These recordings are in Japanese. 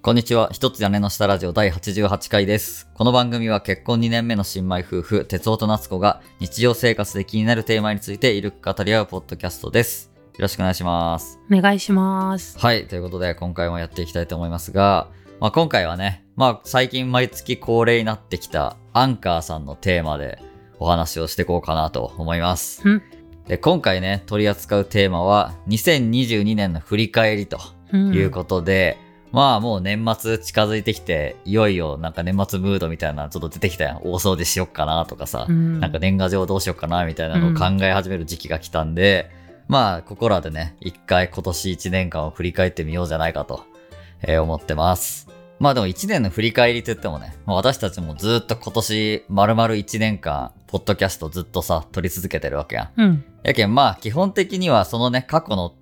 こんにちは。一つ屋根の下ラジオ第88回です。この番組は結婚2年目の新米夫婦、哲夫と夏子が日常生活で気になるテーマについてゆるく語り合うポッドキャストです。よろしくお願いします。お願いします。はい。ということで、今回もやっていきたいと思いますが、まあ、今回はね、まあ、最近毎月恒例になってきたアンカーさんのテーマでお話をしていこうかなと思います。うんで、今回ね、取り扱うテーマは、2022年の振り返りとうんいうことで、まあもう年末近づいてきて、いよいよなんか年末ムードみたいなのちょっと出てきたやん。大掃除しよっかなとかさ、うんなんか年賀状どうしよっかなみたいなのを考え始める時期が来たんで、まあここらでね、一回今年一年間を振り返ってみようじゃないかと、えー思ってます。まあでも一年の振り返りと言ってもね、まあ私たちもずっと今年丸々一年間、ポッドキャストずっとさ、撮り続けてるわけやん。うん。やけん、まあ、基本的にはそのね、過去の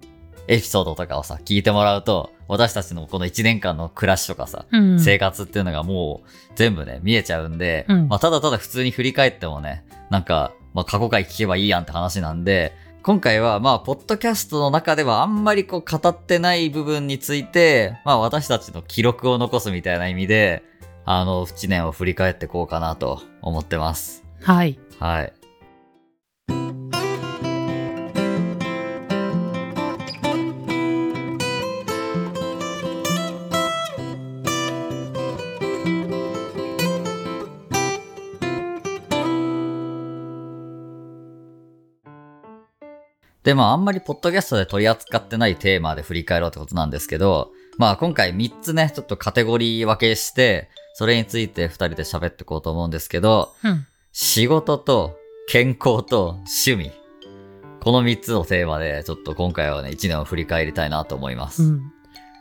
エピソードとかをさ、聞いてもらうと、私たちのこの1年間の暮らしとかさ、うん。生活っていうのがもう全部ね、見えちゃうんで、うんまあ、ただただ普通に振り返ってもね、なんか、まあ、過去回聞けばいいやんって話なんで、今回は、まあ、ポッドキャストの中ではあんまりこう語ってない部分について、まあ、私たちの記録を残すみたいな意味で、あの、1年を振り返ってこうかなと思ってます。はい。はい。で、まあ、あんまりポッドキャストで取り扱ってないテーマで振り返ろうってことなんですけど、まあ、今回3つね、ちょっとカテゴリー分けして、それについて2人で喋っていこうと思うんですけど、うん。仕事と健康と趣味。この3つのテーマで、ちょっと今回はね、1年を振り返りたいなと思います。うん。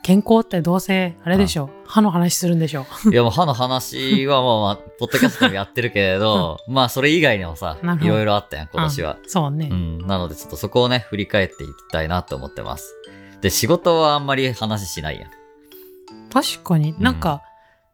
健康ってどうせ、あれでしょ。歯の話するんでしょ。いや、もう歯の話はもう、まあ、ポッドキャストでもやってるけれど、まあ、それ以外にもさいろいろあったやん、今年は。うんそうねう。ん。なので、ちょっとそこをね、振り返っていきたいなと思ってます。で、仕事はあんまり話しないやん。確かになんか、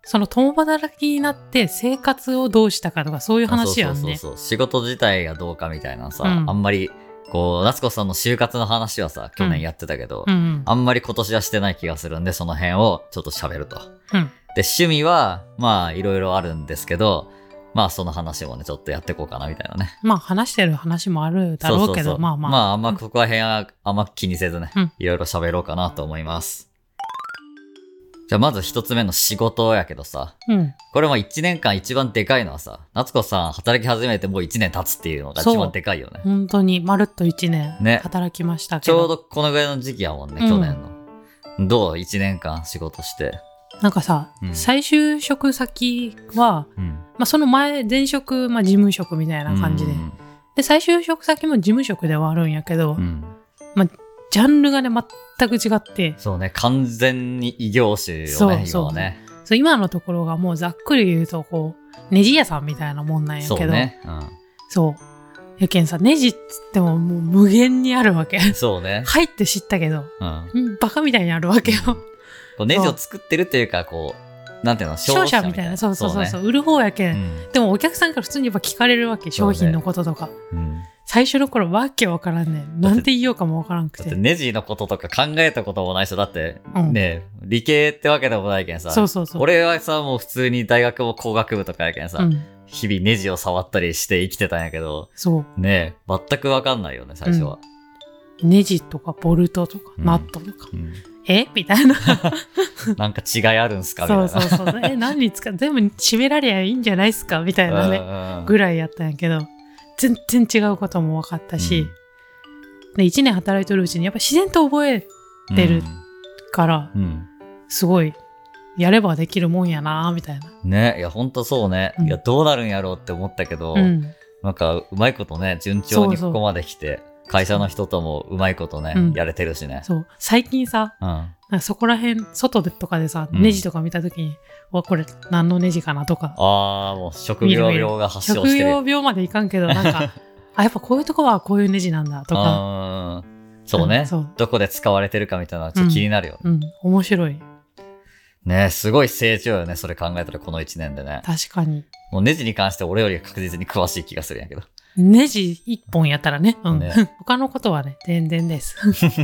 その共働きになって生活をどうしたかとかそういう話やんね。そうそうそうそう。仕事自体がどうかみたいなさ、うんあんまり、こう、夏子さんの就活の話はさ、去年やってたけど、うんうん。あんまり今年はしてない気がするんで、その辺をちょっと喋ると。うん。で、趣味は、まあ、いろいろあるんですけど、まあ、その話もね、ちょっとやっていこうかな、みたいなね。まあ話してる話もあるだろうけど、そうそうそうまあまあ。まあ、あんまここら辺は、あんま気にせずねうん、いろいろ喋ろうかなと思います。じゃあ、まず一つ目の仕事やけどさ、うん。これも一年間一番でかいのはさ、夏子さん働き始めてもう一年経つっていうのが一番でかいよね。本当にまるっと一年ね働きましたけど。ちょうどこのぐらいの時期やもんね、うん去年の。どう？一年間仕事して。なんかさ、うん再就職先は、うん。まあその前、前職、まあ事務職みたいな感じで。うんで、再就職先も事務職ではあるんやけど、うん。ジャンルがね、全く違って、そうね、完全に異業種よね、そう今そうはね。そう今のところがもうざっくり言うと、こう、ネジ屋さんみたいなもんなんやけど、そうね。そう。やけんさ、ネジっつってももう無限にあるわけ。うん。そうね。入って知ったけど、うん。うんバカみたいにあるわけよ。こうネジを作ってるっていうか、こう、なんていうの、商社みたいな、そうそうそうそう、売る方やけん。ねでもお客さんから普通にやっぱ聞かれるわけ、商品のこととか。うん。うん最初の頃わけわからんねん。なんて言おうかもわからんくてて。ネジのこととか考えたこともない人だって、うんね、理系ってわけでもないけんさ。そうそうそう。俺はさ、もう普通に大学も工学部とかやけんさ、うん。日々ネジを触ったりして生きてたんやけど、そう。ね全くわかんないよね、最初は。ネジとかボルトとかうんナットとか。うんえ？みたいな。なんか違いあるんすか？みたいな。そうそうそう。え、何に使う？全部締められゃいいんじゃないっすか？みたいなね。ねぐらいやったんやけど、全然違うことも分かったし、で1年働いてるうちにやっぱ自然と覚えてるから、うん。うんすごい、やればできるもんやなみたいな。ね、いや、ほんとそうね。うんいや、どうなるんやろうって思ったけど、うん。なんか、うまいことね、順調にここまで来て、会社の人ともうまいことね、うんやれてるしね。そう。最近さ、うん。なんかそこら辺、外でとかでさ、うんネジとか見たときに、わ、これ何のネジかなとか、ああ、もう職業病が発症職してる。業病までいかんけど、なんか、あ、やっぱこういうとこはこういうネジなんだとか、そうね、うんどこで使われてるかみたいなのはちょっと気になるよね。うん、面白い。ねすごい成長よね、それ考えたらこの1年でね。確かに。もうネジに関して俺より確実に詳しい気がするんやけど。ネジ一本やったらね。うん。ね 他のことはね、全然です。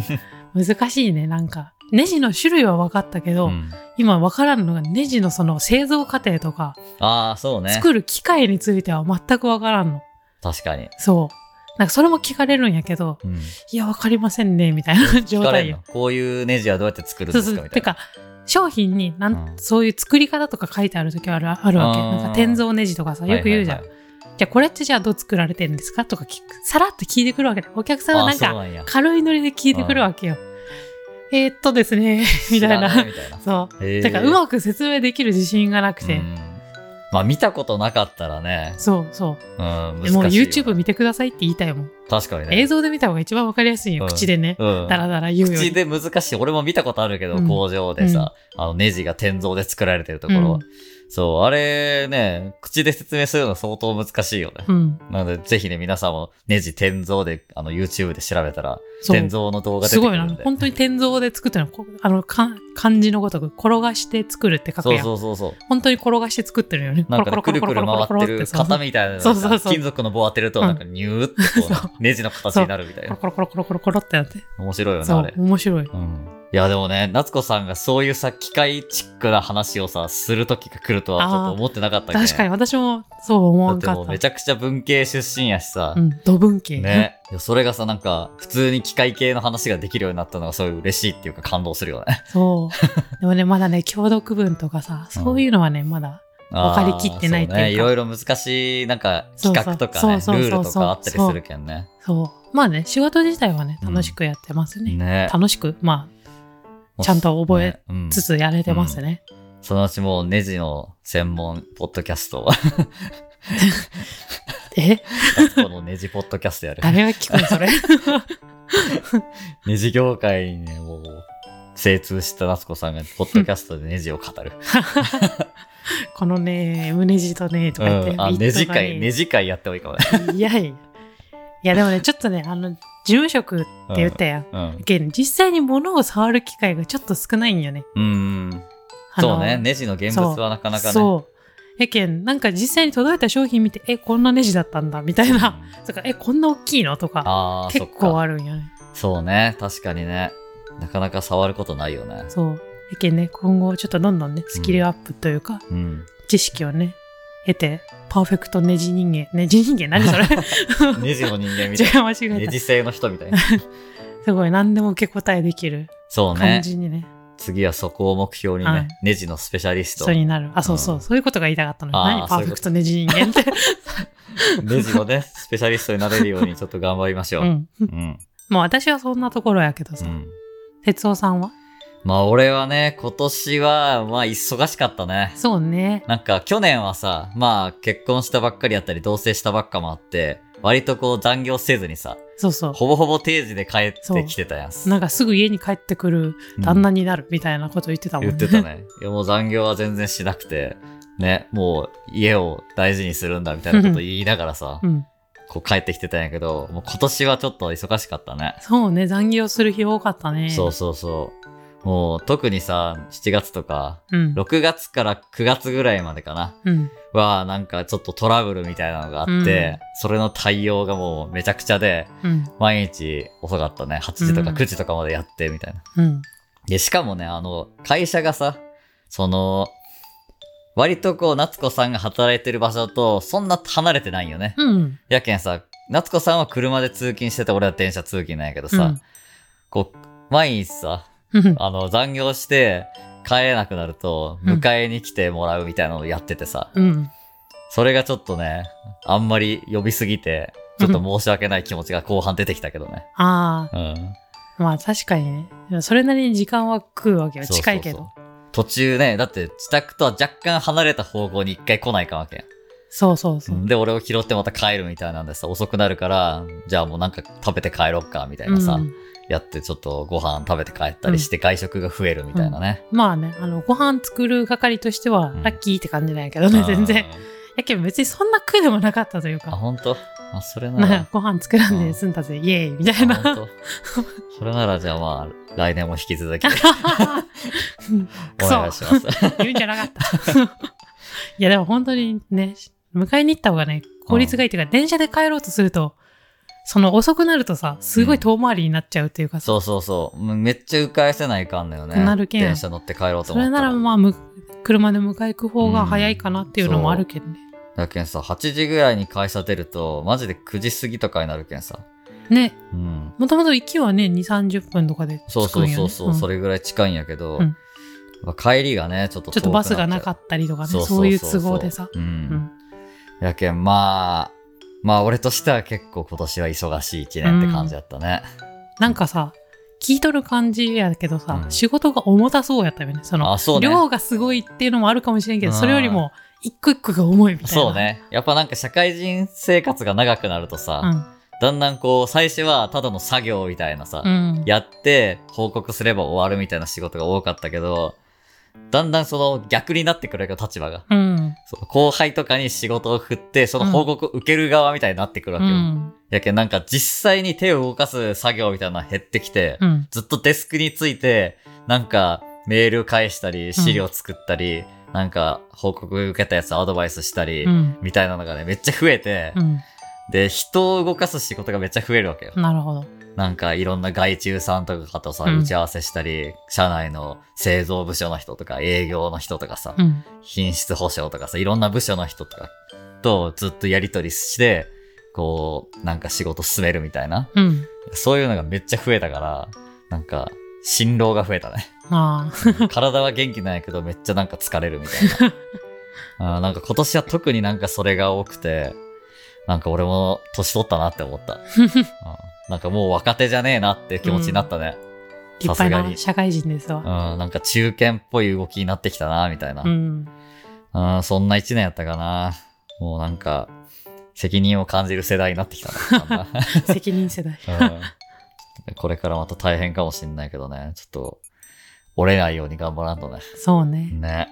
難しいね、なんか。ネジの種類は分かったけど、うん今分からんのがネジのその製造過程とか、ああ、そうね。作る機械については全く分からんの。確かに。そう。なんかそれも聞かれるんやけど、うん。いや、分かりませんね、みたいな 状態よ。こういうネジはどうやって作るん。ですかみたいな。てか、商品になん、うんそういう作り方とか書いてある時はあるあるわけ。なんか天蔵ネジとかさ、よく言うじゃん。はいはいはいじゃあこれってじゃあどう作られてるんですか？とか聞く。さらっと聞いてくるわけだ。お客さんはなんか軽いノリで聞いてくるわけよ。えー、っとですね、みたいな。そう。だからうまく説明できる自信がなくて。うんまあ見たことなかったらね、そうそう。うん、もう YouTube 見てくださいって言いたいもん。確かにね。映像で見た方が一番わかりやすいよ。うん口でね。うんだらだら言うより。口で難しい。俺も見たことあるけど、うん工場でさ、あのネジが天井で作られてるところ。うんそう、あれね、口で説明するの相当難しいよね。うん。なので、ぜひね、皆さんもネジ天井で、あの、YouTube で調べたら、そう天井の動画出すごいな。てくるんで。本当に天井で作ってるの。こあの、か漢字のごとく、転がして作るって書くそうやん。そうそうそう。本当に転がして作ってるよね。なんかね、くるくる回ってる型みたいなそうそうそう金属の棒当てると、なんかニューってこう、そうネジの形になるみたいな。コロコロコロコロコロってなって。面白いよね、そうあれ、。面白い。うん。いや、でもね、夏子さんがそういうさ、機械チックな話をさ、する時が来るとはちょっと思ってなかったけど、ね。確かに私もそう思わだってもうんかった。めちゃくちゃ文系出身やしさ、うん、土文系。ね。いやそれがさ、なんか、普通に機械系の話ができるようになったのが、そういう嬉しいっていうか感動するよね。そう。でもね、まだね、共読文とかさ、そういうのはね、まだ、わかりきってないっていうかね。いろいろ難しい、なんか、企画とかね、ルールとかあったりするけんね。そう。まあね、仕事自体はね、うん楽しくやってますね。ね。楽しく、まあ、ちゃんと覚えつつやれてますね。そのうちもうネジの専門ポッドキャストを、え？このネジポッドキャストやる。誰が聞くのそれ？ネジ業界にね、もう、精通した夏子さんが、ポッドキャストでネジを語る。このね、胸地とね、とか言って。うん。あ、ネジ会、ネジ会やってもいいかもね。いやいや。いや、でもね、ちょっとね、あの、事務職って言ったやん。うん。けん実際に物を触る機会がちょっと少ないんよね。うん。そうね。ネジの現物はなかなかね。そう。やけん、なんか実際に届いた商品見て、え、こんなネジだったんだ、みたいな。とか、え、こんな大きいの？とか、ああ、結構ああるんよね。そうね。確かにね。なかなか触ることないよね。そう。やけんね、今後ちょっとどんどんね、スキルアップというか、うん。知識をね、得て、パーフェクトネジ人間、ネジ人間何それ？ネジの人間み違たいな。う、間違えた。ネジ製の人みたいな。すごい、何でも受け答えできる感そうね。じにね、次はそこを目標にね、はいネジのスペシャリスト人。になる。あ、そうそう、うんそういうことが言いたかったのに。何？パーフェクトネジ人間って。ネジのね、スペシャリストになれるようにちょっと頑張りましょう。うん。うん。もう私はそんなところやけどさ、うん。哲夫さんは？まあ俺はね、今年は、まあ忙しかったね。そうね。なんか去年はさ、まあ結婚したばっかりやったり同棲したばっかもあって、割とこう残業せずにさ、そうそう。ほぼほぼ定時で帰ってきてたやん。なんかすぐ家に帰ってくる旦那になるみたいなこと言ってたもんね。言ってたね。いやもう残業は全然しなくて、ね、もう家を大事にするんだみたいなこと 言いながらさう、ん。こう帰ってきてたんやけど、もう今年はちょっと忙しかったね。そうね、残業する日多かったね。そうそうそう。もう特にさ、7月とか、うん。6月から9月ぐらいまでかな。うん。は、なんかちょっとトラブルみたいなのがあって、うんそれの対応がもうめちゃくちゃで、うん。毎日遅かったね。8時とかうん9時とかまでやって、みたいな。うん。で、しかもね、あの、会社がさ、その、割とこう、夏子さんが働いてる場所と、そんな離れてないよね。うん。やけんさ、夏子さんは車で通勤してて、俺は電車通勤なんやけどさ、こう、毎日さ、うん。あの、残業して帰れなくなると、うん迎えに来てもらうみたいなのをやっててさ、うん。それがちょっとね、あんまり呼びすぎて、ちょっと申し訳ない気持ちが後半出てきたけどね。あうん。あ、まあ確かにね。それなりに時間は食うわけよ。そうそうそう近いけど。途中ね、だって自宅とは若干離れた方向に一回来ないかわけ。そうそうそう。で、俺を拾ってまた帰るみたいなんでさ、遅くなるから、じゃあもうなんか食べて帰ろっか、みたいなさ、うんやってちょっとご飯食べて帰ったりして外食が増えるみたいなね。まあね、あの、ご飯作る係としてはうんラッキーって感じなんやけどね、全然。うん。やけど別にそんな苦でもなかったというあ、か、ほんとあ、それならか。ご飯作らんで済んだぜ、イエーイみたいな。それならじゃあまあ、来年も引き続きく お願いします。言うんじゃなかった。いや、でも本当にね、迎えに行った方がね、効率がいいっていうか、電車で帰ろうとすると、その遅くなるとさ、すごい遠回りになっちゃうっていうかさ、そうそうそう。めっちゃ迂回せないかんのよね。なるけん電車乗って帰ろうとそ思ったら。れならまあ、む車で迎え行く方が早いかなっていうのもあるけどね。だけんさ、8時ぐらいに会社出ると、マジで9時過ぎとかになるけんさ。ね、うん。もともと行きはね、2、30分とかで着そうそくんよ、ね。うそうそう、んそれぐらい近いんやけど、うんまあ帰りがね、ちょっとちょっとバスがなっかったりとかね、たそういう都合でさ。うん。うん。やけん、まあ、まあ俺としては結構今年は忙しい一年って感じだったね。なんかさ、聞いとる感じやけどさ、うん仕事が重たそうやったよね。その、あ、そうね。量がすごいっていうのもあるかもしれんけど、うんそれよりも、一個一個が重いみたいな。そう。ね。やっぱなんか社会人生活が長くなるとさ、うん。だんだんこう、最初はただの作業みたいなさ、うん。やって報告すれば終わるみたいな仕事が多かったけど、だんだんその逆になってくるよ、立場が。うん。そう後輩とかに仕事を振って、その報告を受ける側みたいになってくるわうけよ。ん。やけんなんか実際に手を動かす作業みたいなのが減ってきて、うん。ずっとデスクについて、なんかメール返したり、資料作ったり、なんか報告受けたやつアドバイスしたり、うん。みたいなのがね、めっちゃ増えて、うん。で、人を動かす仕事がめっちゃ増えるわけよ。なるほど。なんかいろんな外注さんとかとさ、うん打ち合わせしたり、社内の製造部署の人とか営業の人とかさ、うん。品質保証とかさ、いろんな部署の人とかとずっとやりとりして、こう、なんか仕事進めるみたいな。うん。そういうのがめっちゃ増えたから、なんか、辛労が増えたね。体は元気なんやけど、めっちゃなんか疲れるみたいな。あ ーなんか今年は特になんかそれが多くて、なんか俺も年取ったなって思った。うんなんかもう若手じゃねえなって気持ちになったね。さすがにな社会人ですわ。うん、なんか中堅っぽい動きになってきたな、みたいな。うん。うん、そんな一年やったかな。もうなんか、責任を感じる世代になってきたな。責任世代。うん、これからまた大変かもしんないけどね。ちょっと、折れないように頑張らんとね。そうね。ね。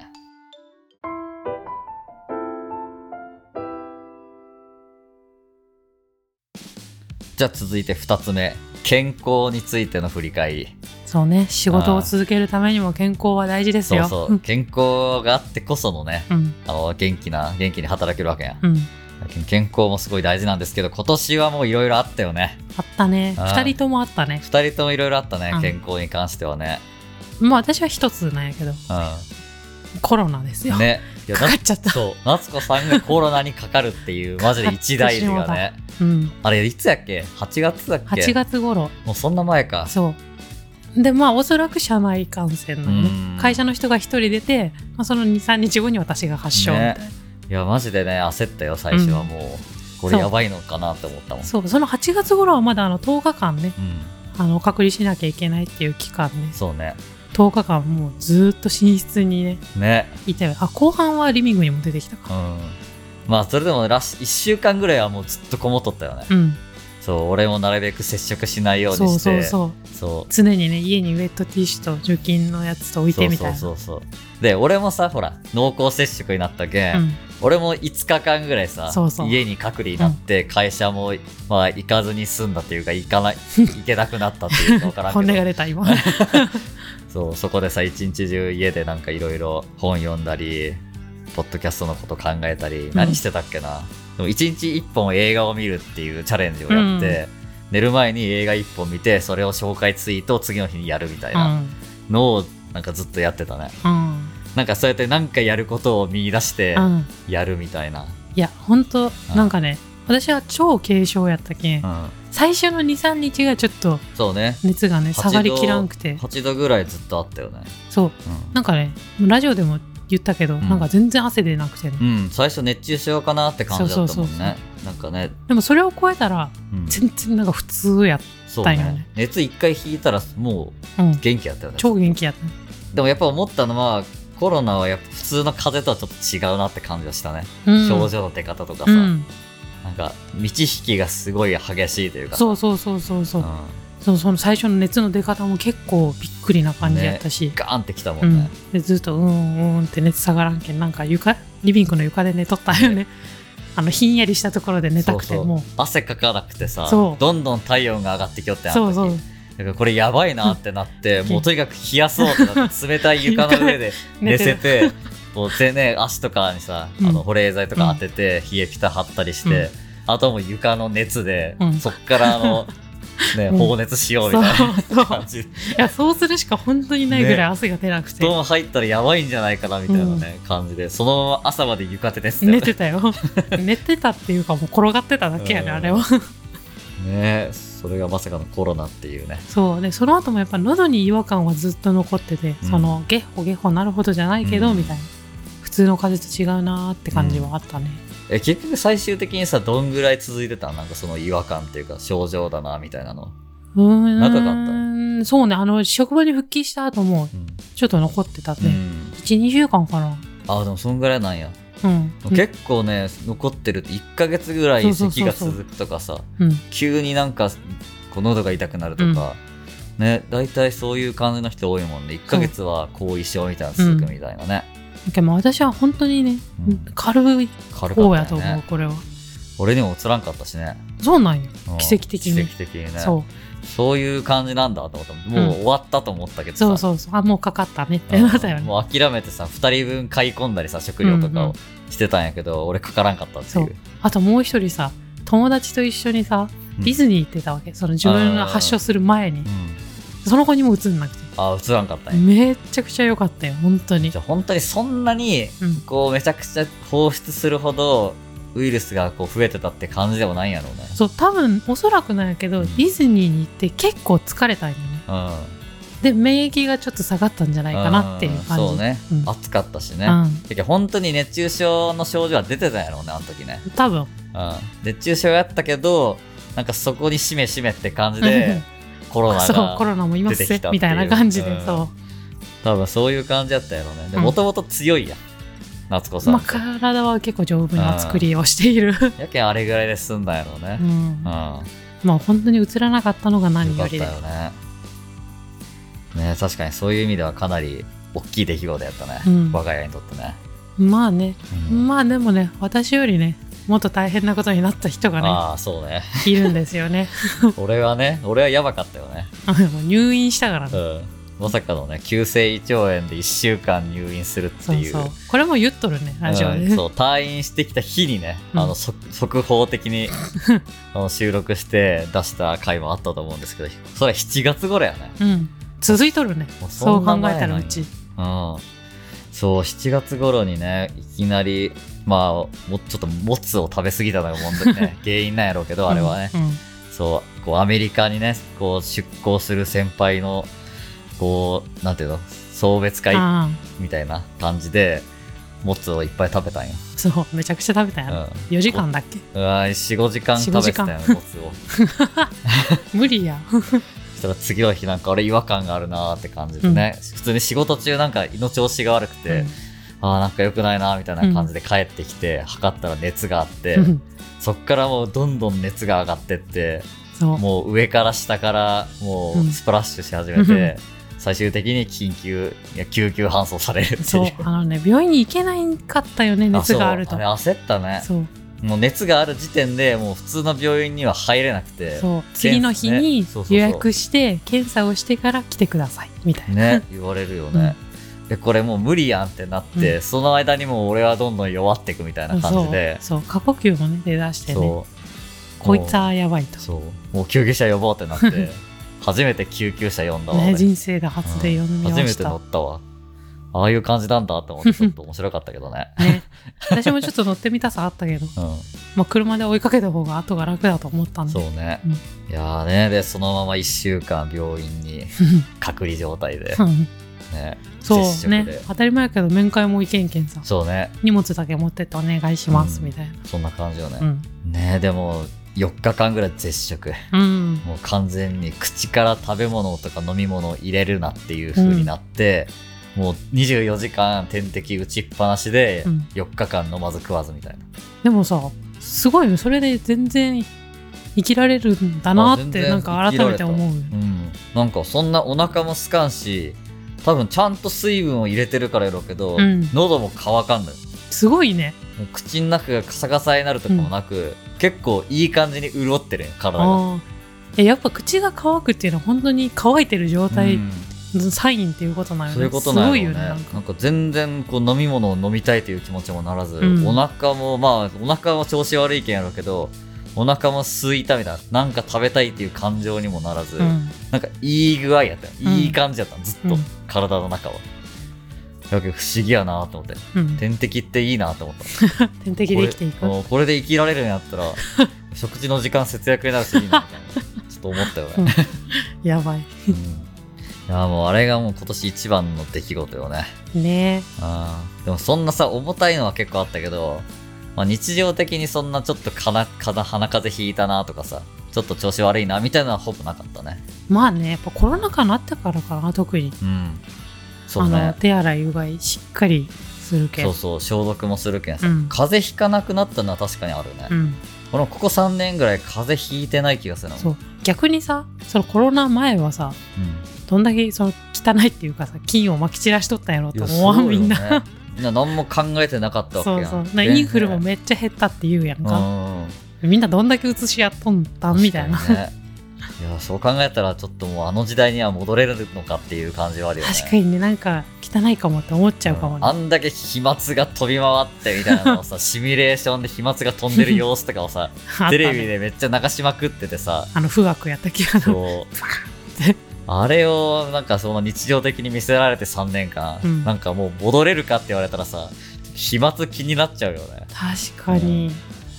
じゃあ続いて二つ目。健康についての振り返り。そうね。仕事を続けるためにも健康は大事ですよ。そうそう。健康があってこそのね、うん。あの、元気な、元気に働けるわけやん。うん。健康もすごい大事なんですけど、今年はもういろいろあったよね。あったね。ああ二人ともあったね。二人ともいろいろあったねう、ん健康に関してはね。まあ私は一つなんやけど、コロナですよ。うん。ね。いやかかっちゃった。そう、夏子さんがコロナにかかるっていう、マジで一大事がね。うん。あれ、いつやっけ ?8 月だっけ？8月頃。もうそんな前か。そう。で、まあおそらく社内感染なのうんね。会社の人が一人出て、まあ、その2、3日後に私が発症みたいな。ねいや、マジでね、焦ったよ、最初はもう。これやばいのかなって思ったもん。そう、その8月頃はまだあの10日間ね、うん。あの隔離しなきゃいけないっていう期間ね、そうね。10日間もうずーっと寝室にね、ね。いたよ。あ、後半はリビングにも出てきたか。うん。まあ、それでもラッシュ、1週間ぐらいはもうずっとこもっとったよね。うん。そう、俺もなるべく接触しないようにそうして。そうそう。そう。常にね、家にウェットティッシュと除菌のやつと置いてみたいな。そうそうそうそう。で、俺もさ、ほら、濃厚接触になったけん、うん。俺も5日間ぐらいさ、家に隔離になって、会社も、まあ、行かずに済んだっていうか、行かない、行けなくなったっていうか分からん本音けど、が出た今。そう、そこでさ、一日中家でなんかいろいろ本読んだり、ポッドキャストのこと考えたり、何してたっけな。でも一日一本映画を見るっていうチャレンジをやって、寝る前に映画一本見て、それを紹介ツイートを次の日にやるみたいうなんのを、なんかずっとやってたね。うん。なんかそうやってなんかやることを見出してう、ん。やるみたいな。いや、ほんと、なんかね、私は超軽症やったけん、うん。最初の2、3日がちょっとそうね。熱がね、8下がりきらんくて。8度ぐらいずっとあったよね。そう。なんかね、ラジオでも言ったけど、んなんか全然汗出なくてね。うん。うん。最初熱中症かなって感じだったもんね。なんかね、でもそれを超えたら、うん、全然なんか普通やったんよねね。熱一回引いたらもううん。元気やったよね。超元気やった。でもやっぱ思ったのは、コロナはやっぱ普通の風邪とはちょっと違うなって感じがしたね。うん。症状の出方とかさ、うん。なんか、満ち引きがすごい激しいというかさ。そうそうそうそうそう。うん。そうその最初の熱の出方も結構びっくりな感じやったし。ガーンってきたもうんんね。、でずっとうんうんって熱下がらんけんなんか床リビングの床で寝とったんよねあのひんやりしたところで寝たくてそう汗かかなくてさどんどん体温が上がってきよってうあの時そうそうだからこれやばいなってなって、ん もうとにかく冷やそうってなって冷たい床の上で寝せてもうでね足とかにさ、うん。あの保冷剤とか当てて、冷えピタ貼ったりして、あともう床の熱で、うん。そっからあの、ね、うん。放熱しようみたいな感じ。いやそうするしか本当にないぐらい汗が出なくて、布団入ったらやばいんじゃないかなみたいなね、感じで、そのまま朝まで床手です寝てたよ。寝てたっていうかもう転がってただけやね、うんあれは。ねそれがまさかのコロナっていうね。そう。でその後もやっぱ喉に違和感はずっと残ってて、うん。そのゲッホゲッホなるほどじゃないけど、うん。みたいな。普通の風邪と違うなーって感じはあったね、え、結局最終的にさ、どんぐらい続いてた？なんかその違和感っていうか、症状だな、みたいなの。うーん。長かっそうね。あの職場に復帰した後もうん。ちょっと残ってたね、うん。12週間かな。あ、でもそんぐらいなんや。うん。結構ね、残ってるって1ヶ月ぐらい咳が続くとかさ、うん。急になんか、こう喉が痛くなるとか、ね、大体そういう感じの人多いもんね。1ヶ月は後遺症みたいなの続くみたいなね。でも私は本当にね、うん。軽い軽方やと思う、ね。これは。俺にも映らんかったしね。そうなんよ。うん。奇跡的に。奇跡的にね。そうそういう感じなんだと思った。もう終わったと思ったけどさ。そうそうそう。あもうかかったね。ってなったよねうん。もう諦めてさ、2人分買い込んだりさ、食料とかをうんうん。してたんやけど、俺かからんかったっていそう。う。あともう一人さ友達と一緒にさうん。ディズニー行ってたわけ、その自分が発症する前に。うん。その子にも移んなくて。あ、映らんかったんや。めっちゃくちゃ良かったよ。本当に。じゃあ本当にそんなに、うん。こう、めちゃくちゃ放出するほど、ウイルスがこう増えてたって感じでもないんやろうね。そう多分おそらくなんやけど、うんディズニーに行って結構疲れたんよねうん。で免疫がちょっと下がったんじゃないかなっていう感じんそうね、うん暑かったしね。うん本当に熱中症の症状は出てたんやろうね、あの時ね。多分うん。熱中症やったけど、なんかそこにしめしめって感じで、コロナそうがコロナもいますみたいな感じで、うんそ多分そういう感じやったやろうね。でうんもともと強いやん。夏子さんまあ。体は結構丈夫な作りをしている、やけんあれぐらいで済んだんやろうねう。んうん。まあ本当に映らなかったのが何よりでよね。ね確かにそういう意味ではかなり大きい出来事やったね。うん我が家にとってね。まあね、うんまあでもね私よりねもっと大変なことになった人がねああ、そうね。いるんですよね 俺はね、俺はやばかったよね。入院したからねうん。まさかのね、急性胃腸炎で1週間入院するっていう。これも言っとるねラジオうんそう退院してきた日にね、うん。あの速速報的に あの収録して出した回もあったと思うんですけどそれは7月頃やね。うん。続いとるね。そう考えたらうち。うん。そう7月頃にねいきなりまあもうちょっともつを食べ過ぎたのが問題ね 原因なんやろうけどあれはね、うん。そうこうアメリカにねこう出向する先輩のこうなんていうの？送別会みたいな感じでもつをいっぱい食べたんよ。そうめちゃくちゃ食べたやろ、うん。4時間だっけ？うわー45時間食べてたよね4-5もつを。無理や。そしたら次の日なんか俺違和感があるなーって感じでね、普通に仕事中なんか胃の調子が悪くて、うん。ああなんか良くないなーみたいな感じで帰ってきて、測ったら熱があって、うん。そっからもうどんどん熱が上がってってもう上から下からもうんうスプラッシュし始めて、最終的に緊急いや救急搬送されるっていう。そうあのね病院に行けないかったよね熱があると。あれ焦ったね。そう。もう熱がある時点でもう普通の病院には入れなくて。そう。次の日に予約して検査をしてから来てくださいみたいな、ね言われるよね、でこれもう無理やんってなって、うん。その間にもう俺はどんどん弱っていくみたいな感じで。そう過呼吸もね出だしてね。こいつはやばいと。そう。もう救急車呼ぼうってなって 初めて救急車呼んだわ、ね俺人生で初で読みまし初めて乗た、ったわ。ああいう感じなんだって思ってちょっと面白かったけどね。ね。私もちょっと乗ってみたさあったけど、うまあ、車で追いかけた方が後が楽だと思ったんんで。そうね、うん。いやーねでそのまま1週間病院に隔離状態で。う。んね。そうね。当たり前やけど面会も行けんけんさそうね。荷物だけ持ってってお願いします、うん。みたいな。そんな感じよね、うん。ねでも4日間ぐらい絶食。うん。もう完全に口から食べ物とか飲み物を入れるなっていう風になって、もう24時間点滴打ちっぱなしでうん。4日間飲まず食わずみたいな、でもさすごいよ。それで全然生きられるんだなってなんか改めて思う。ようん、なんかそんなお腹もすかんし多分ちゃんと水分を入れてるからやろうけど、うん。喉も乾かんのよ。すごいね。口の中がカサカサになるとかもなく、結構いい感じに潤ってるよ体が。えやっぱ口が乾くっていうのは本当に乾いてる状態うん。のサインっていうことなんよね。そういうことなんやろうね。すごいよねなんか。全然こう飲み物を飲みたいという気持ちもならず、うん。お腹もまあお腹は調子悪いけんやろうけどお腹も空いたみたいな、なんか食べたいっていう感情にもならず、うん。なんかいい具合やったいい感じやったのずっと、うん。体の中は。だけど不思議やなと思って。うん天敵っていいなと思った。天敵で生きていくこうこれで生きられるんやったら、食事の時間節約になるしいいなみたいな。ちょっと思ったよね。やばいうんいやもうあれがもう今年一番の出来事よね。ねあーでもそんなさ、重たいのは結構あったけど、まあ、日常的にそんなちょっとかな、かな、鼻風邪ひいたなとかさ、ちょっと調子悪いなみたいなのはほぼなかったね。まあねやっぱコロナ禍になってからかな特に、うん。そうあのね。手洗いうがいしっかりするけそうそう、消毒もするけんさ、うん風邪ひかなくなったのは確かにあるね。うんこのここ3年ぐらい風邪ひいてない気がするの。そう逆にさそのコロナ前はさうん。どんだけその汚いっていうかさ菌をまき散らしとったんやろと思わんみんな、ねみんな何も考えてなかったわけやん。そうそうなインフルもめっちゃ減ったって言うやんか、うん。みんなどんだけ移しやっとんだみたいな、ねいや、そう考えたらちょっともうあの時代には戻れるのかっていう感じはあるよね。確かにねなんか汚いかもって思っちゃうかもね、あんだけ飛沫が飛び回ってみたいなのをさ、シミュレーションで飛沫が飛んでる様子とかをさ、ね。テレビでめっちゃ流しまくっててさ、あの富岳やった気がそう。て。あれをなんかその日常的に見せられて3年間、うん。なんかもう戻れるかって言われたらさ、飛沫気になっちゃうよね。確かに、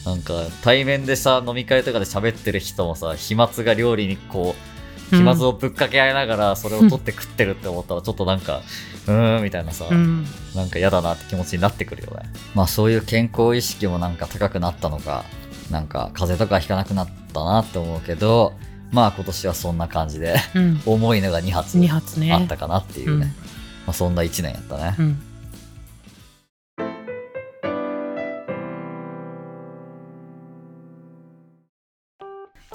なんか対面でさ、飲み会とかで喋ってる人もさ、飛沫が料理にこう、うん飛沫をぶっかけ合いながらそれを取って食ってるって思ったらちょっとなんか、うーんみたいなさ、うんなんか嫌だなって気持ちになってくるよね。まあそういう健康意識もなんか高くなったのか、なんか風邪とかひかなくなったなって思うけど、まあ今年はそんな感じでうん 重いのが2発2発ねあったかなっていうね。まあそんな1年やったね。うん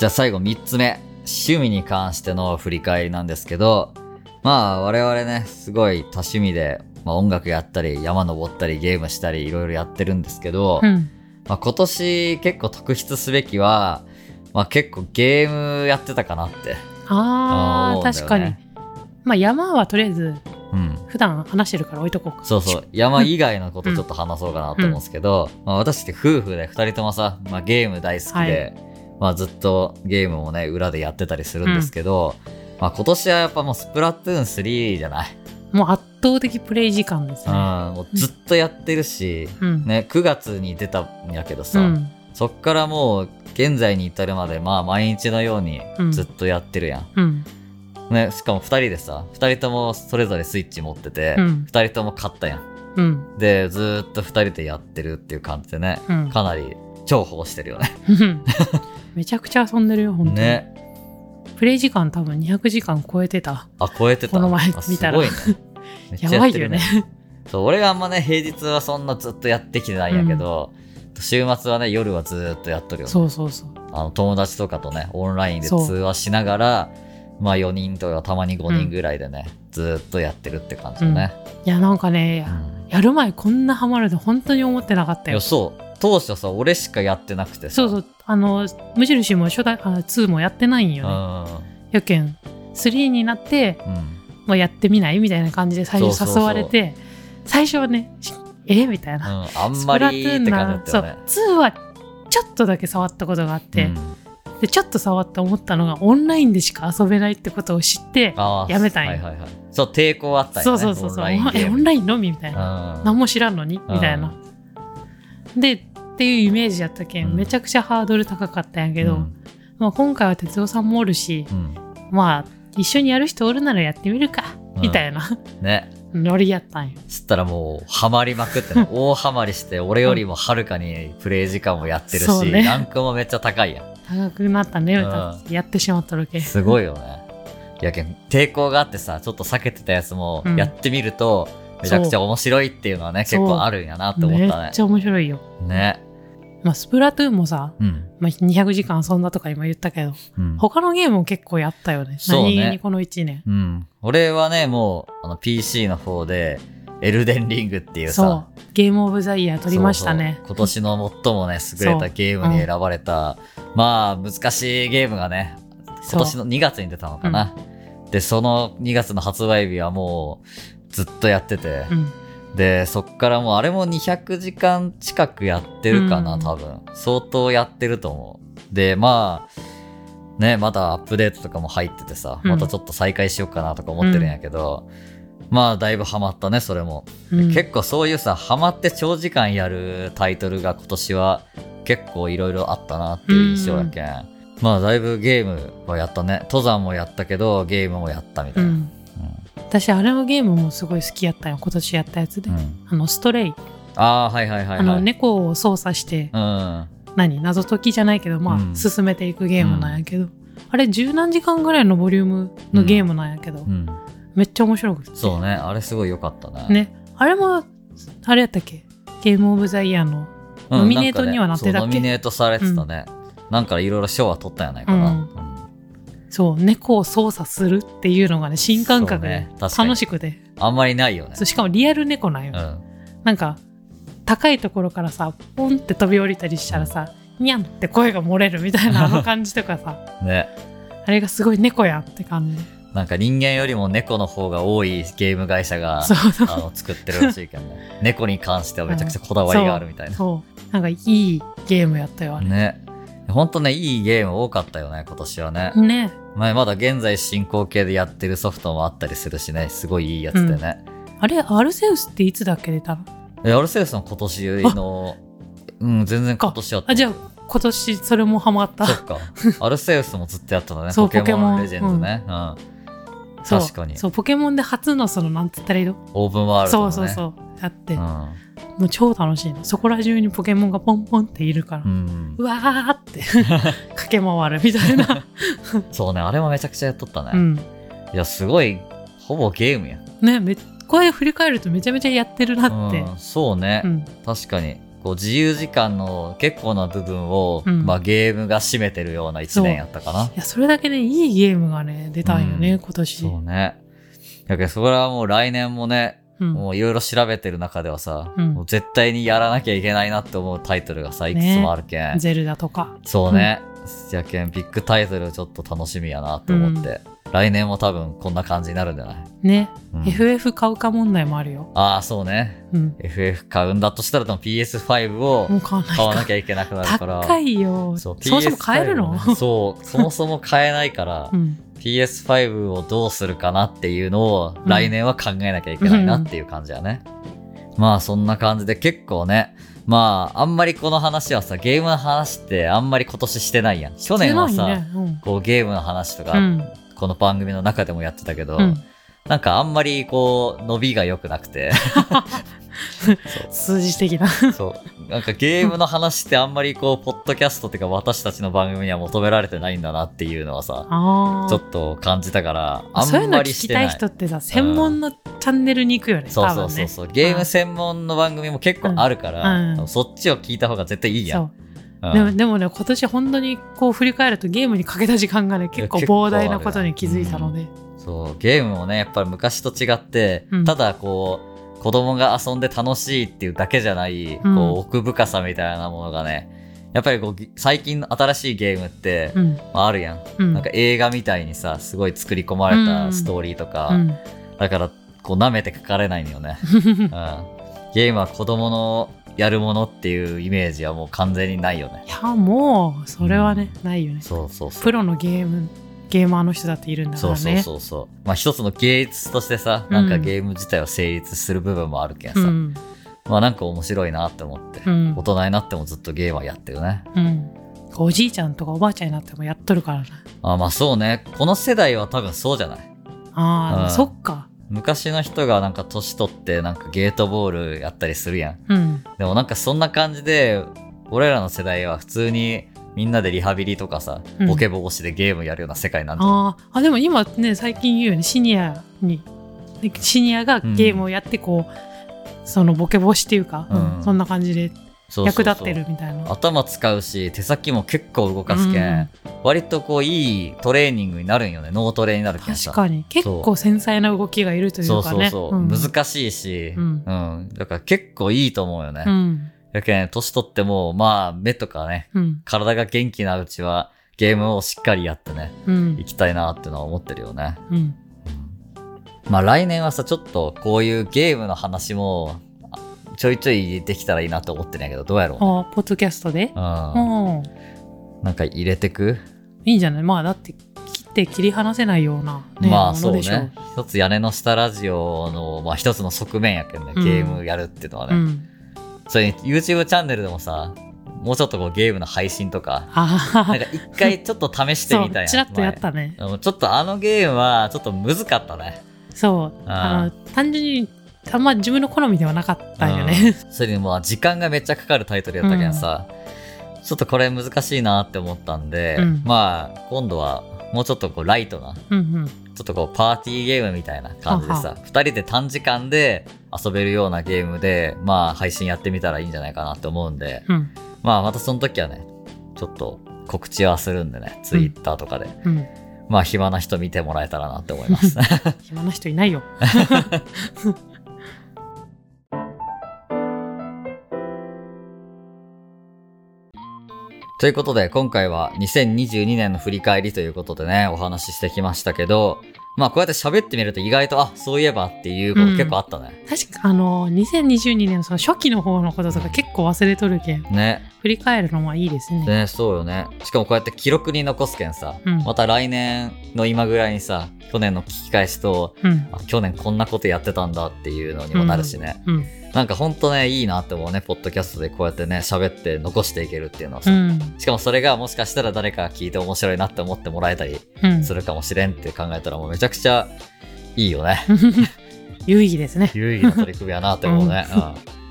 じゃあ最後3つ目。趣味に関しての振り返りなんですけど、まあ我々ね、すごい多趣味で、まあ音楽やったり、山登ったり、ゲームしたり、いろいろやってるんですけど、うんまあ、今年結構特筆すべきは、まあ、結構ゲームやってたかなって。あー思うんだよね確かにまあ山はとりあえずうん。普段話してるから置いとこうかそうそう。山以外のことちょっと話そうかなと思うんですけど、まあ、私って夫婦で二人ともさ、まあ、ゲーム大好きで、まあ、ずっとゲームもね、裏でやってたりするんですけど、まあ、今年はやっぱもうスプラトゥーン3じゃない？もう圧倒的プレイ時間ですうん。ねもうずっとやってるし、うん。ね、9月に出たんやけどさ、うん。そっからもう現在に至るまでまあ毎日のようにずっとやってるやん。うん。ね、しかも2人でさ2人ともそれぞれスイッチ持ってて、う二ん。2人とも買ったやん。うん。でずーっと2人でやってるっていう感じでねうん。かなり重宝してるよね。う んめちゃくちゃ遊んでるよ本当に。ね。プレイ時間多分200時間超えてた。あ超えてた。この前あ見たら。すごいね。めっちゃやばいよね。ねそう俺があんまね平日はそんなずっとやってきてないんやけど、週末はね夜はずーっとやっとるよね。そうそうそう。あの友達とかとねオンラインで通話しながらまあ4人とかたまに5人ぐらいでね、ずーっとやってるって感じだね、いやなんかねうん。やる前こんなハマると本当に思ってなかったよ。そう当初さ俺しかやってなくてさ。そうそう。あの無印も初代あ2もやってないんよね。うやけん3になってんうん。もうやってみないみたいな感じで最初誘われて最初はねしえ？みたいな、うん、あんまりって感じだったよね。そう2はちょっとだけ触ったことがあって、うん。でちょっと触って思ったのがオンラインでしか遊べないってことを知ってやめたんよ。はいはいはい。そう、抵抗あったんそよね。うそうそうそう。オンラインゲーム。えオンラインのみ？みたいな、うん。何も知らんのに？みたいな、でっていうイメージやったけん、うん。めちゃくちゃハードル高かったんやけど、うん。まあ、今回は哲夫さんもおるし、うん。まあ一緒にやる人おるならやってみるか、うん。みたいな。ね。ノリやったんよつったらもう、ハマりまくってね、大ハマりして、俺よりもはるかにプレイ時間もやってるし、ね。ランクもめっちゃ高いやん。高くなったね、うん。やってしまったろけすごいよね。いやけん、抵抗があってさ、ちょっと避けてたやつもうん、やってみると、めちゃくちゃ面白いっていうのはね、結構あるんやなって思ったね。めっち。ゃ面白いよ、ね。まあ、スプラトゥーンもさ、うん。まあ、200時間遊んだとか今言ったけどうん。他のゲームも結構やったよね。そうね。何気にこの1年。うん。俺はね、もう、あの、PC の方で、エルデンリングっていうそう。さ、ゲームオブザイヤー取りましたね。そうそう。今年の最もね、優れたゲームに選ばれた、まあ、難しいゲームがね、今年の2月に出たのかな。で、その2月の発売日はもう、ずっとやってて、うんで、そっからもう、あれも200時間近くやってるかな、うん多分。相当やってると思う。で、まあ、ね、まだアップデートとかも入っててさ、うんまたちょっと再開しようかなとか思ってるんやけど、まあ、だいぶハマったね、それも。うん結構そういうさ、ハマって長時間やるタイトルが今年は結構いろいろあったなっていう印象やけん。まあ、だいぶゲームはやったね。登山もやったけど、ゲームもやったみたいな。うん。私、あれのゲームもすごい好きやったよ。今年やったやつで。うんうんあの、ストレイ。ああ、はいはいはい、はい。あの、猫を操作して、うん。何？謎解きじゃないけど、まあ、うん進めていくゲームなんやけど、あれ十何時間ぐらいのボリュームのゲームなんやけど、うん。めっちゃ面白くて。そうね。あれすごい良かったね。ね。あれも、あれやったっけ？ゲームオブザイヤーの。うんノミネートにはなってたっけ？ねノミネートされてたね。なんかいろいろ賞は取ったんやないかな。うんそう、猫を操作するっていうのがね、新感覚で楽しくて。あんまりないよね。しかもリアル猫なんよ。うん。なんか、高いところからさ、ポンって飛び降りたりしたらさ、にゃんって声が漏れるみたいな あの感じとかさ、ね。あれがすごい猫やんって感じ。なんか人間よりも猫の方が多いゲーム会社が。あの作ってるらしいけどね。猫に関してはめちゃくちゃこだわりがあるみたいな。そう。なんかいいゲームやったよ、あれ。ね。ね。ほんとね、いいゲーム多かったよね、今年はね。前まだ現在進行形でやってるソフトもあったりするしね、すごいいいやつでね。あれ、アルセウスっていつだっけ出たの？えアルセウスの今年の、うん、全然今年やった。あ、じゃあ、今年それもハマったそ。っか。アルセウスもずっとやってたね。そうポケモンンレジェンズね。うん。そう確かにそう、ポケモンで初のその、なんつったらいいの、オープンワールドのね。そうそうそう。やって、うもう超楽しいの。そこら中にポケモンがポンポンっているから。ん。うんうわーって 駆け回るみたいな。そうね、あれもめちゃくちゃやっとったね。うん。いや、すごい、ほぼゲームや。ねめこれ振り返るとめちゃめちゃやってるなって。うん、そうね、うん。確かに。こう自由時間の結構な部分を、うんまあ、ゲームが占めてるような一年やったかな。いや、それだけね、いいゲームがね、出たんよね、うん今年。そうね。だけど、それはもう来年もね、うん。もういろいろ調べてる中ではさ、うんもう絶対にやらなきゃいけないなって思うタイトルがさ、いくつもあるけん。ゼルダとか。そうね。やけん、ビッグタイトルちょっと楽しみやなって思って、来年も多分こんな感じになるんじゃない、ね、うん FF 買うか問題もあるよ。ああ、そうね。うん。FF 買うんだとしたらでも PS5 を買わな。きゃいけなくなるから。高いよ。そそうもそも買えるの？PS5 ねそう、そもそも買えないから、うん。PS5 をどうするかなっていうのを来年は考えなきゃいけないなっていう感じやね。まあそんな感じで結構ね、まああんまりこの話はさ、ゲームの話ってあんまり今年してないやん。去年はさ、ねうんこうゲームの話とか、うん。この番組の中でもやってたけど、うん。なんかあんまりこう伸びが良くなくて、数字的な。そう。なんかゲームの話ってあんまりこう、ポッドキャストっていうか私たちの番組には求められてないんだなっていうのはさ。ちょっと感じたから、あそういうんの聞きたい。人ってさ、専門のチャンネルに行くよね。そうそうそうそう、ゲーム専門の番組も結構あるから、うんうんそっちを聞いた方が絶対いいやん。でもでもね、今年本当にこう振り返るとゲームにかけた時間がね、結構膨大なことに気づいたので。そう、ゲームもね、やっぱり昔と違って、うんただこう、子供が遊んで楽しいっていうだけじゃない、うんこう、奥深さみたいなものがね、やっぱりこう、最近の新しいゲームって、うん。まあ、あるやん。うん。なんか映画みたいにさ、すごい作り込まれたストーリーとか、うん。だから、こう、舐めて書かれないのよね。うん。ゲームは子供のやるものっていうイメージはもう完全にないよねい。や、もう、それはね、ないよね。そうそうそう。プロのゲーム、ゲーマーの人だっているんだかそうそうらね。そうそう。まあ一つの芸術としてさ、なんかゲーム自体は成立する部分もあるけんさ、うん。まあなんか面白いなって思って、うん大人になってもずっとゲームはやってるね。うん。おじいちゃんとかおばあちゃんになってもやっとるからな。あまあそうね。この世代は多分そうじゃないああ、うんそっか。昔の人がなんか年取ってなんかゲートボールやったりするやん。うん。でもなんかそんな感じで、俺らの世代は普通にみんなでリハビリとかさ、うんボケ防止でゲームやるような世界なんじゃん。あーあ、でも今ね、最近言うよね、シニアに、でシニアがゲームをやってこう、そのボケ防止っていうか、うんうんそんな感じで役立ってるみたいな。頭使うし、手先も結構動かすけん、うん割とこういいトレーニングになるんよね。脳トレになるけんさ。確かに。結構繊細な動きがいるといそううかね。そうそう。ん難しいし、ううんん。だから結構いいと思うよね。うん。だけん、年取っても、まあ、目とかね、うん。体が元気なうちは、ゲームをしっかりやってね、うん行。きたいなってのは思ってるよね。うん。まあ来年はさ、ちょっとこういうゲームの話も、あちょいちょいできたらいいなと思ってるんやけど、どうやろうね。あポッドキャストで？うん。うん。なんか入れてく？いいんじゃない？まあだって切って切り離せないような、ね、まあそうね。一つ屋根の下ラジオの、まあ一つの側面やけんね、うんゲームやるっていうのはね。うん。それに YouTube チャンネルでもさ、もうちょっとこうゲームの配信とか、なんか一回ちょっと試してそみたいな。う、ちらっとやったね。ちょっとあのゲームはちょっと難かったね。そう。あの、単純に、あんま自分の好みではなかったんよね。うんそれに時間がめっちゃかかるタイトルやったけんさ、ちょっとこれ難しいなって思ったんで、うんまあ今度はもうちょっとこうライトな、うんうん。ちょっとこうパーティーゲームみたいな感じではさ、二人で短時間で遊べるようなゲームで、まあ配信やってみたらいいんじゃないかなって思うんで、うん。まあまたその時はね、ちょっと告知はするんでね、ツイッターとかで、うん。まあ暇な人見てもらえたらなって思います。暇な人いないよ。ということで、今回は2022年の振り返りということでね、お話ししてきましたけど、まあこうやって喋ってみると意外と、あ、そういえばっていうこと結構あったね。確か、あの、2022年のその初期の方のこととか結構忘れとるけん、ね。振り返るのはいいですね。ね、そうよね。しかもこうやって記録に残すけんさ、うんまた来年の今ぐらいにさ、去年の聞き返しと、うん。あ去年こんなことやってたんだっていうのにもなるしね。うん。なんかほんとね、いいなって思うね、ポッドキャストでこうやってね、喋って残していけるっていうのはさ。うん。しかもそれがもしかしたら誰かが聞いて面白いなって思ってもらえたりうん。するかもしれんって考えたらもうめちゃくちゃいいよね。有意義ですね。有意義な取り組みやなって思うね。うん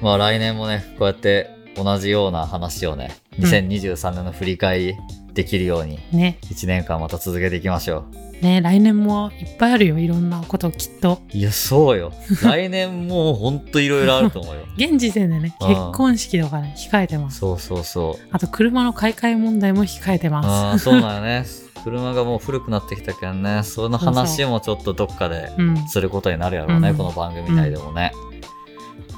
まあ来年もね、こうやって同じような話をね、うん2023年の振り返りできるように、ね。1年間また続けていきましょね、来年もいっぱいあるよ。いろんなこときっと。う。いや、そうよ。来年もほんといろいろあると思うよ。現時点でね、うん結婚式とかね、控えてます。そうそうそう。あと、車の買い替え問題も控えてあまあ、そうだよね。車がもう古くなってきたけんね、その話もちょっとどっかでうん。することになるやろうね、うんこの番組内でもね。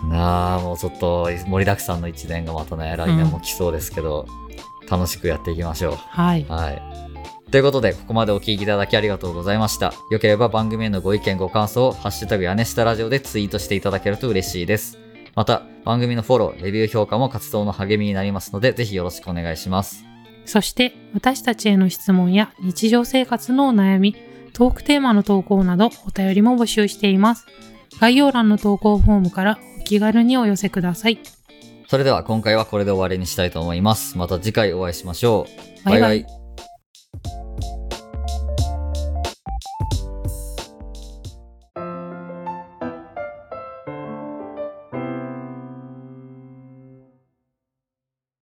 なあ、もうちょっと盛りだくさんの1年がまたね、来年も来そうですけど、楽しくやっていきましょう。はい。はい。ということで、ここまでお聞きいただきありがとうございました。よければ番組へのご意見ご感想を、ハッシュタグ屋根下ラジオでツイートしていただけると嬉しいです。また、番組のフォロー、レビュー評価も活動の励みになりますので、ぜひよろしくお願いします。そして、私たちへの質問や日常生活のお悩み、トークテーマの投稿などお便りも募集しています。概要欄の投稿フォームからお気軽にお寄せください。それでは今回はこれで終わりにしたいと思います。また次回お会いしましょう。バイバイバイバイ